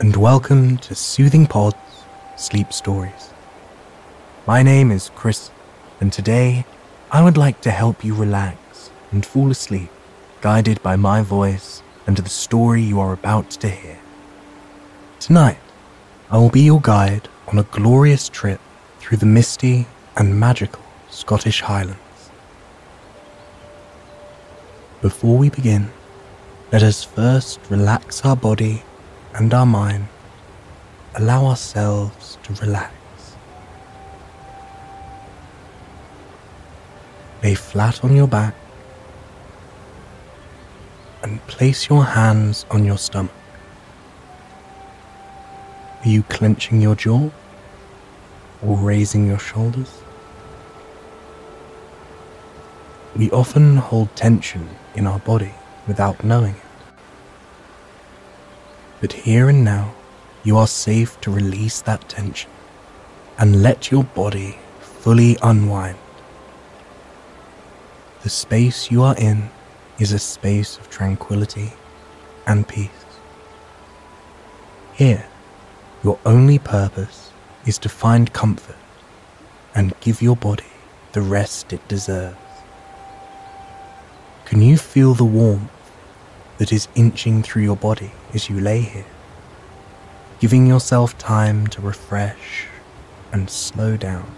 and welcome to Soothing Pod's Sleep Stories. My name is Chris, and today I would like to help you relax and fall asleep, guided by my voice and the story you are about to hear. Tonight, I will be your guide on a glorious trip through the misty and magical Scottish Highlands. Before we begin, let us first relax our body and our mind. Allow ourselves to relax. Lay flat on your back and place your hands on your stomach. Are you clenching your jaw or raising your shoulders? We often hold tension in our body without knowing it. But here and now, you are safe to release that tension and let your body fully unwind. The space you are in is a space of tranquility and peace. Here, your only purpose is to find comfort and give your body the rest it deserves. Can you feel the warmth that is inching through your body as you lay here, giving yourself time to refresh and slow down.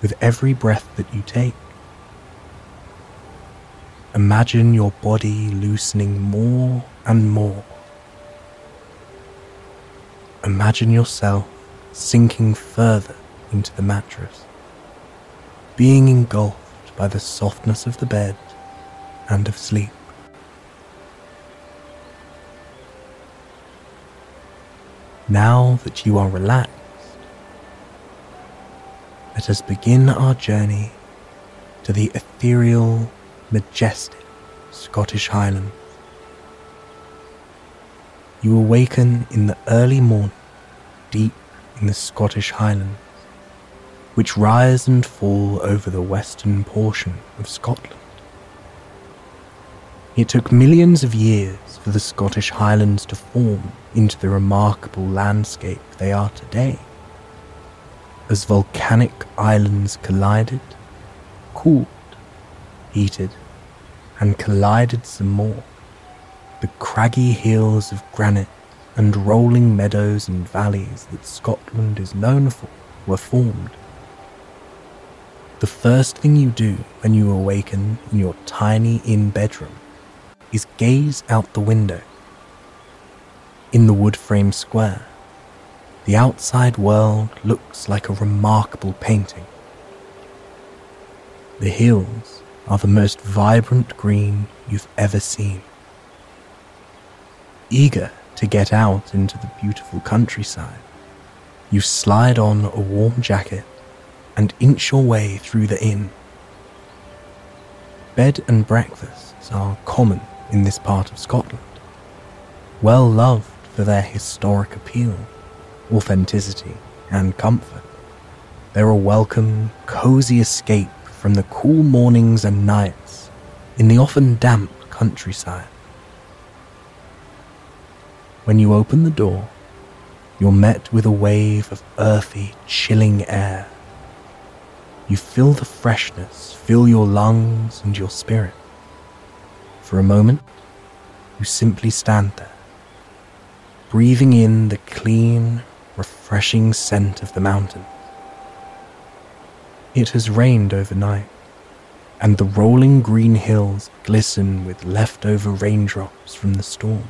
With every breath that you take, imagine your body loosening more and more. Imagine yourself sinking further into the mattress, being engulfed by the softness of the bed and of sleep. Now that you are relaxed, let us begin our journey to the ethereal, majestic Scottish Highlands. You awaken in the early morning deep in the Scottish Highlands, which rise and fall over the western portion of Scotland. It took millions of years for the Scottish Highlands to form into the remarkable landscape they are today. As volcanic islands collided, cooled, heated, and collided some more, the craggy hills of granite and rolling meadows and valleys that Scotland is known for were formed. The first thing you do when you awaken in your tiny inn bedroom is gaze out the window. In the wood frame square, the outside world looks like a remarkable painting. The hills are the most vibrant green you've ever seen. Eager to get out into the beautiful countryside, you slide on a warm jacket and inch your way through the inn. Bed and breakfasts are common in this part of Scotland, well loved for their historic appeal, authenticity, and comfort. They're a welcome, cozy escape from the cool mornings and nights in the often damp countryside. When you open the door, you're met with a wave of earthy, chilling air. You feel the freshness fill your lungs and your spirit. For a moment, you simply stand there, breathing in the clean, refreshing scent of the mountains. It has rained overnight, and the rolling green hills glisten with leftover raindrops from the storm.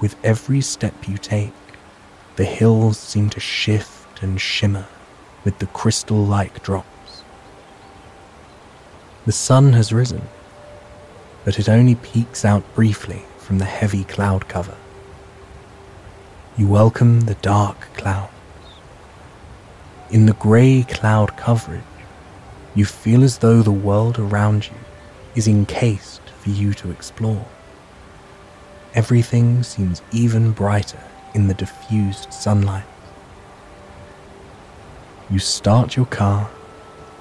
With every step you take, the hills seem to shift and shimmer with the crystal like drops. The sun has risen but it only peeks out briefly from the heavy cloud cover. You welcome the dark clouds. In the grey cloud coverage, you feel as though the world around you is encased for you to explore. Everything seems even brighter in the diffused sunlight. You start your car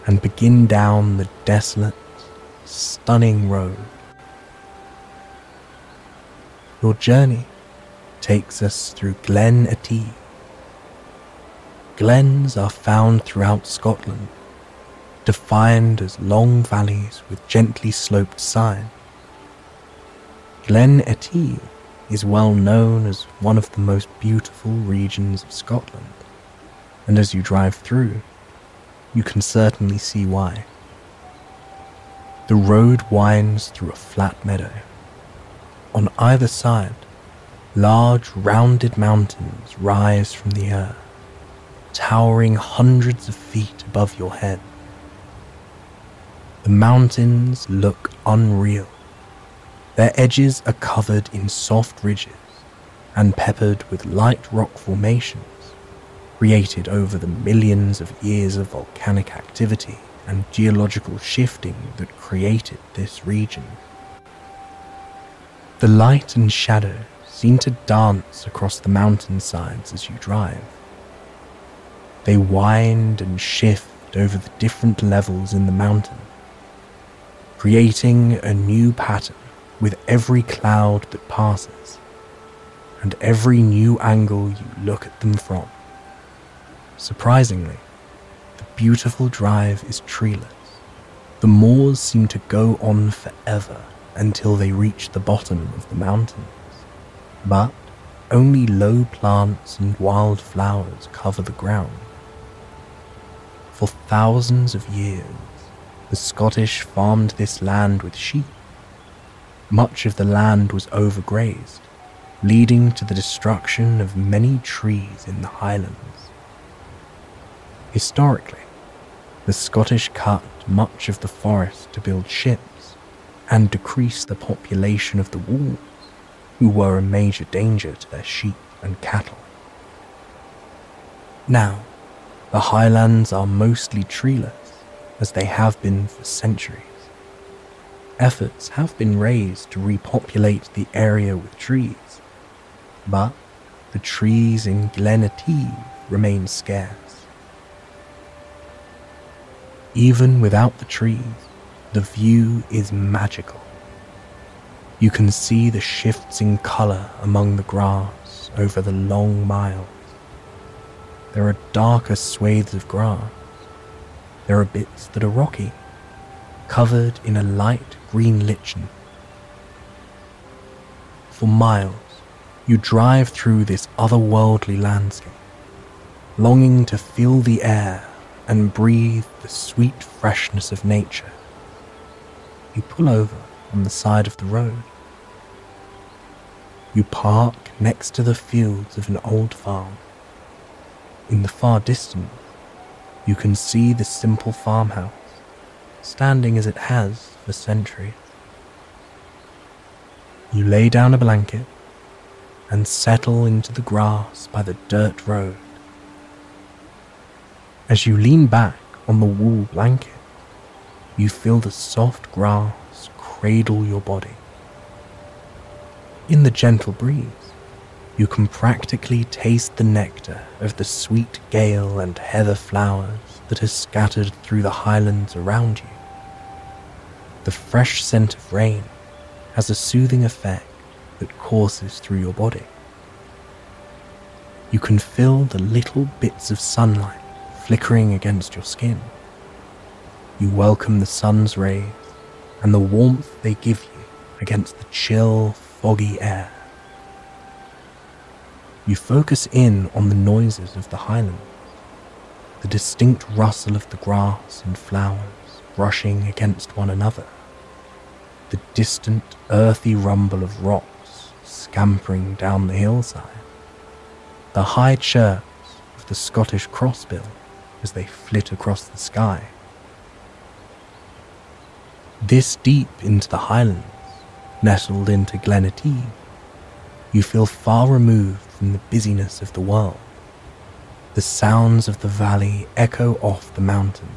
and begin down the desolate, stunning road your journey takes us through Glen Etive. Glens are found throughout Scotland, defined as long valleys with gently sloped sides. Glen Etive is well known as one of the most beautiful regions of Scotland, and as you drive through, you can certainly see why. The road winds through a flat meadow. On either side, large rounded mountains rise from the earth, towering hundreds of feet above your head. The mountains look unreal. Their edges are covered in soft ridges and peppered with light rock formations created over the millions of years of volcanic activity and geological shifting that created this region. The light and shadow seem to dance across the mountainsides as you drive. They wind and shift over the different levels in the mountain, creating a new pattern with every cloud that passes and every new angle you look at them from. Surprisingly, the beautiful drive is treeless. The moors seem to go on forever until they reach the bottom of the mountains. But only low plants and wild flowers cover the ground. For thousands of years, the Scottish farmed this land with sheep. Much of the land was overgrazed, leading to the destruction of many trees in the Highlands. Historically, the Scottish cut much of the forest to build ships and decrease the population of the wolves, who were a major danger to their sheep and cattle. Now, the highlands are mostly treeless, as they have been for centuries. Efforts have been raised to repopulate the area with trees, but the trees in Glen Etive remain scarce. Even without the trees, the view is magical. You can see the shifts in colour among the grass over the long miles. There are darker swathes of grass. There are bits that are rocky, covered in a light green lichen. For miles, you drive through this otherworldly landscape, longing to feel the air and breathe the sweet freshness of nature. You pull over on the side of the road. You park next to the fields of an old farm. In the far distance, you can see the simple farmhouse, standing as it has for centuries. You lay down a blanket and settle into the grass by the dirt road. As you lean back on the wool blanket, you feel the soft grass cradle your body. In the gentle breeze, you can practically taste the nectar of the sweet gale and heather flowers that are scattered through the highlands around you. The fresh scent of rain has a soothing effect that courses through your body. You can feel the little bits of sunlight flickering against your skin. You welcome the sun's rays and the warmth they give you against the chill, foggy air. You focus in on the noises of the highlands, the distinct rustle of the grass and flowers brushing against one another, the distant earthy rumble of rocks scampering down the hillside, the high chirps of the Scottish crossbill as they flit across the sky. This deep into the highlands, nestled into Glen you feel far removed from the busyness of the world. The sounds of the valley echo off the mountains,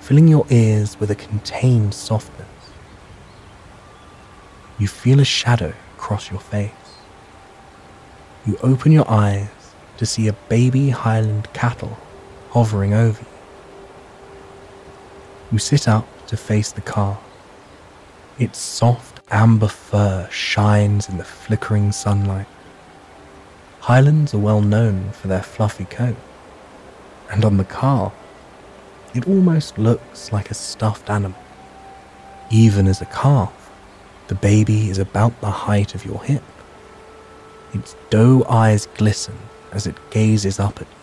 filling your ears with a contained softness. You feel a shadow cross your face. You open your eyes to see a baby Highland cattle hovering over you. You sit up to face the car. Its soft amber fur shines in the flickering sunlight. Highlands are well known for their fluffy coat, and on the calf, it almost looks like a stuffed animal. Even as a calf, the baby is about the height of your hip. Its doe eyes glisten as it gazes up at you.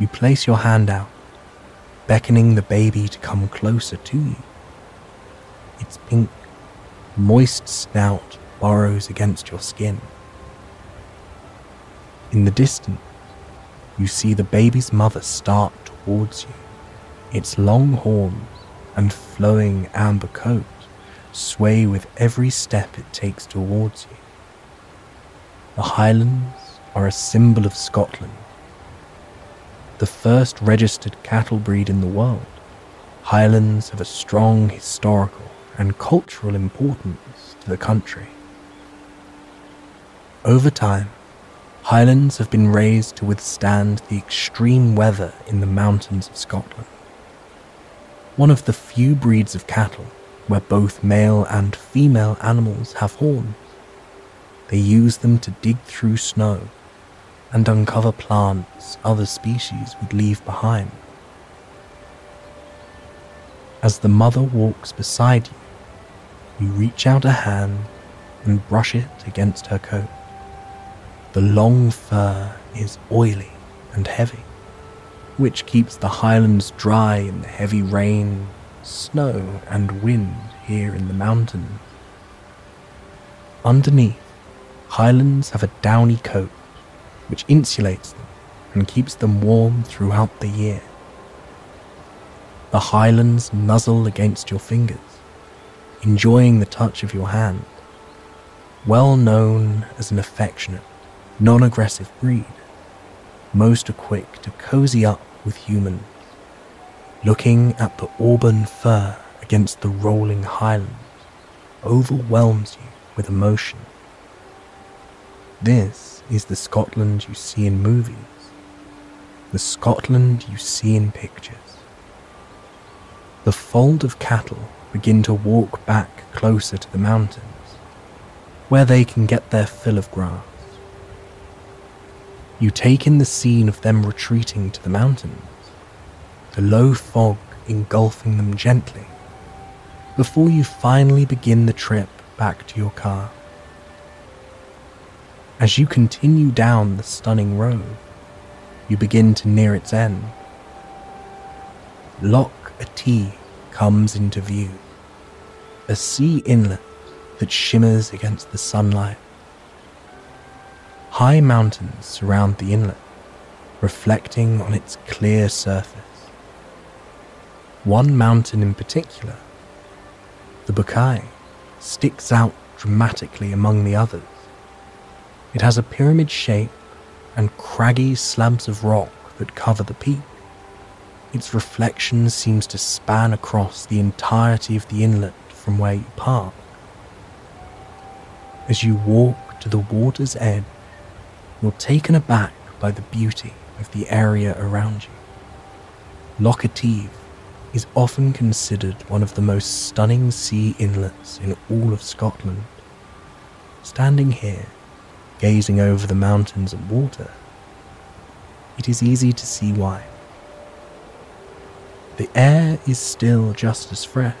You place your hand out, beckoning the baby to come closer to you. Its pink, moist snout burrows against your skin. In the distance, you see the baby's mother start towards you, its long horns and flowing amber coat sway with every step it takes towards you. The Highlands are a symbol of Scotland, the first registered cattle breed in the world. Highlands have a strong historical and cultural importance to the country. Over time, Highlands have been raised to withstand the extreme weather in the mountains of Scotland. One of the few breeds of cattle where both male and female animals have horns. They use them to dig through snow and uncover plants other species would leave behind. As the mother walks beside you, you reach out a hand and brush it against her coat. The long fur is oily and heavy, which keeps the highlands dry in the heavy rain, snow, and wind here in the mountains. Underneath, highlands have a downy coat which insulates them and keeps them warm throughout the year. The highlands nuzzle against your fingers, enjoying the touch of your hand. Well known as an affectionate non aggressive breed. Most are quick to cozy up with humans, looking at the auburn fur against the rolling highlands overwhelms you with emotion. This is the Scotland you see in movies, the Scotland you see in pictures. The fold of cattle begin to walk back closer to the mountains, where they can get their fill of grass. You take in the scene of them retreating to the mountains, the low fog engulfing them gently, before you finally begin the trip back to your car. As you continue down the stunning road, you begin to near its end. Loch Etive comes into view, a sea inlet that shimmers against the sunlight High mountains surround the inlet, reflecting on its clear surface. One mountain in particular, the Bochie, sticks out dramatically among the others. It has a pyramid shape and craggy slabs of rock that cover the peak. Its reflection seems to span across the entirety of the inlet from where you park. As you walk to the water's edge, you're taken aback by the beauty of the area around you. Loch Etive is often considered one of the most stunning sea inlets in all of Scotland. Standing here, gazing over the mountains and water, it is easy to see why. The air is still just as fresh,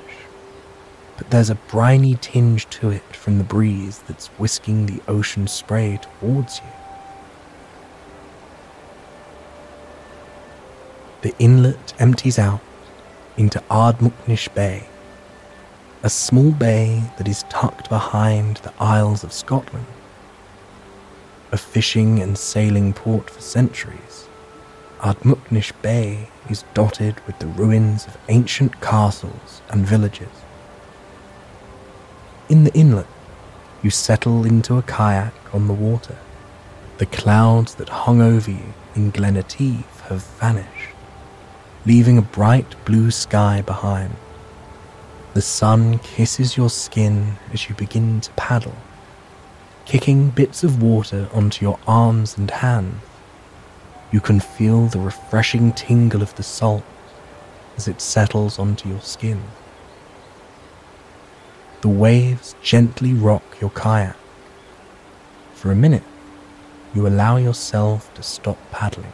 but there's a briny tinge to it from the breeze that's whisking the ocean spray towards you. the inlet empties out into Ardmucknish Bay, a small bay that is tucked behind the Isles of Scotland. A fishing and sailing port for centuries, Ardmucknish Bay is dotted with the ruins of ancient castles and villages. In the inlet, you settle into a kayak on the water. The clouds that hung over you in Glen Etive have vanished leaving a bright blue sky behind. The sun kisses your skin as you begin to paddle, kicking bits of water onto your arms and hands. You can feel the refreshing tingle of the salt as it settles onto your skin. the waves gently rock your kayak. For a minute, you allow yourself to stop paddling.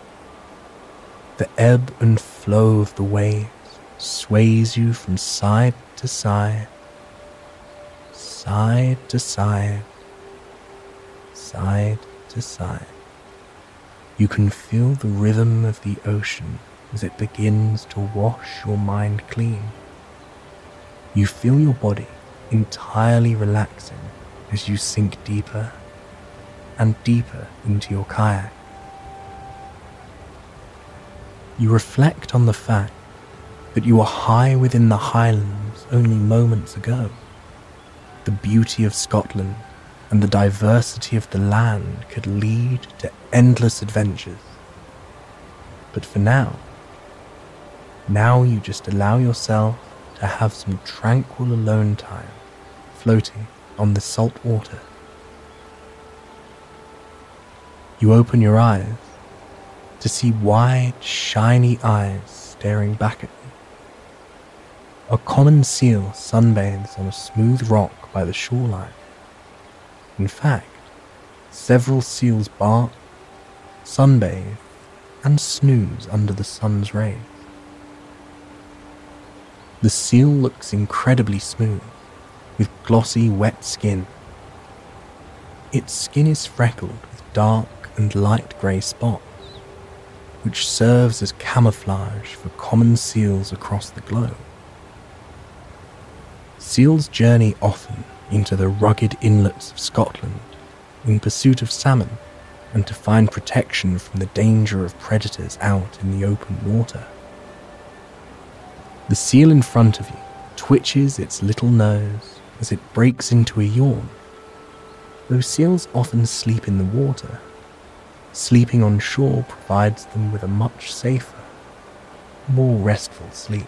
The ebb and flow of the waves sways you from side to side, side to side, side to side. You can feel the rhythm of the ocean as it begins to wash your mind clean. You feel your body entirely relaxing as you sink deeper and deeper into your kayak. You reflect on the fact that you were high within the highlands only moments ago. The beauty of Scotland and the diversity of the land could lead to endless adventures. But for now, now you just allow yourself to have some tranquil alone time floating on the salt water. You open your eyes to see wide, shiny eyes staring back at you. A common seal sunbathes on a smooth rock by the shoreline. In fact, several seals bark, sunbathe, and snooze under the sun's rays. The seal looks incredibly smooth, with glossy, wet skin. Its skin is freckled with dark and light grey spots, which serves as camouflage for common seals across the globe. Seals journey often into the rugged inlets of Scotland in pursuit of salmon and to find protection from the danger of predators out in the open water. The seal in front of you twitches its little nose as it breaks into a yawn. Though seals often sleep in the water, sleeping on shore provides them with a much safer, more restful sleep.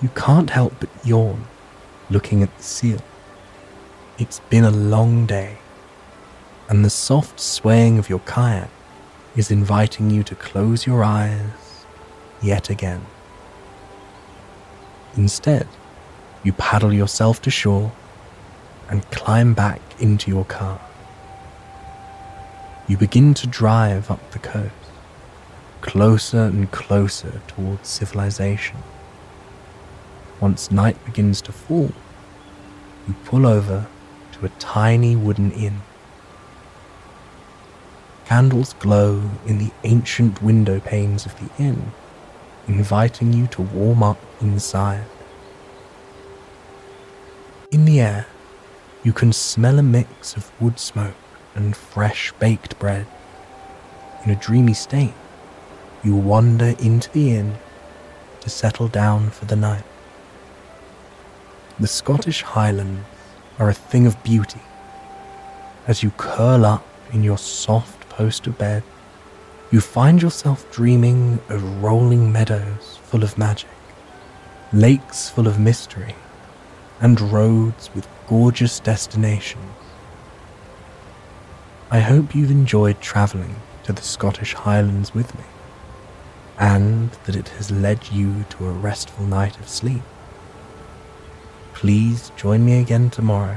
You can't help but yawn looking at the seal. It's been a long day, and the soft swaying of your kayak is inviting you to close your eyes yet again. Instead, you paddle yourself to shore and climb back into your car. You begin to drive up the coast, closer and closer towards civilization. Once night begins to fall, you pull over to a tiny wooden inn. Candles glow in the ancient window panes of the inn, inviting you to warm up inside. In the air, you can smell a mix of wood smoke and fresh baked bread. In a dreamy state, you wander into the inn to settle down for the night. The Scottish Highlands are a thing of beauty. As you curl up in your soft poster bed, you find yourself dreaming of rolling meadows full of magic, lakes full of mystery, and roads with gorgeous destinations. I hope you've enjoyed travelling to the Scottish Highlands with me, and that it has led you to a restful night of sleep. Please join me again tomorrow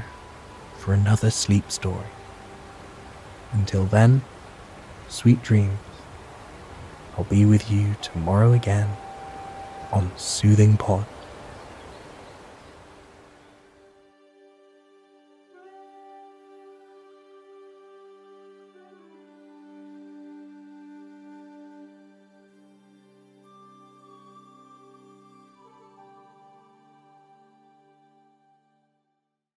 for another sleep story. Until then, sweet dreams. I'll be with you tomorrow again on Soothing Pod.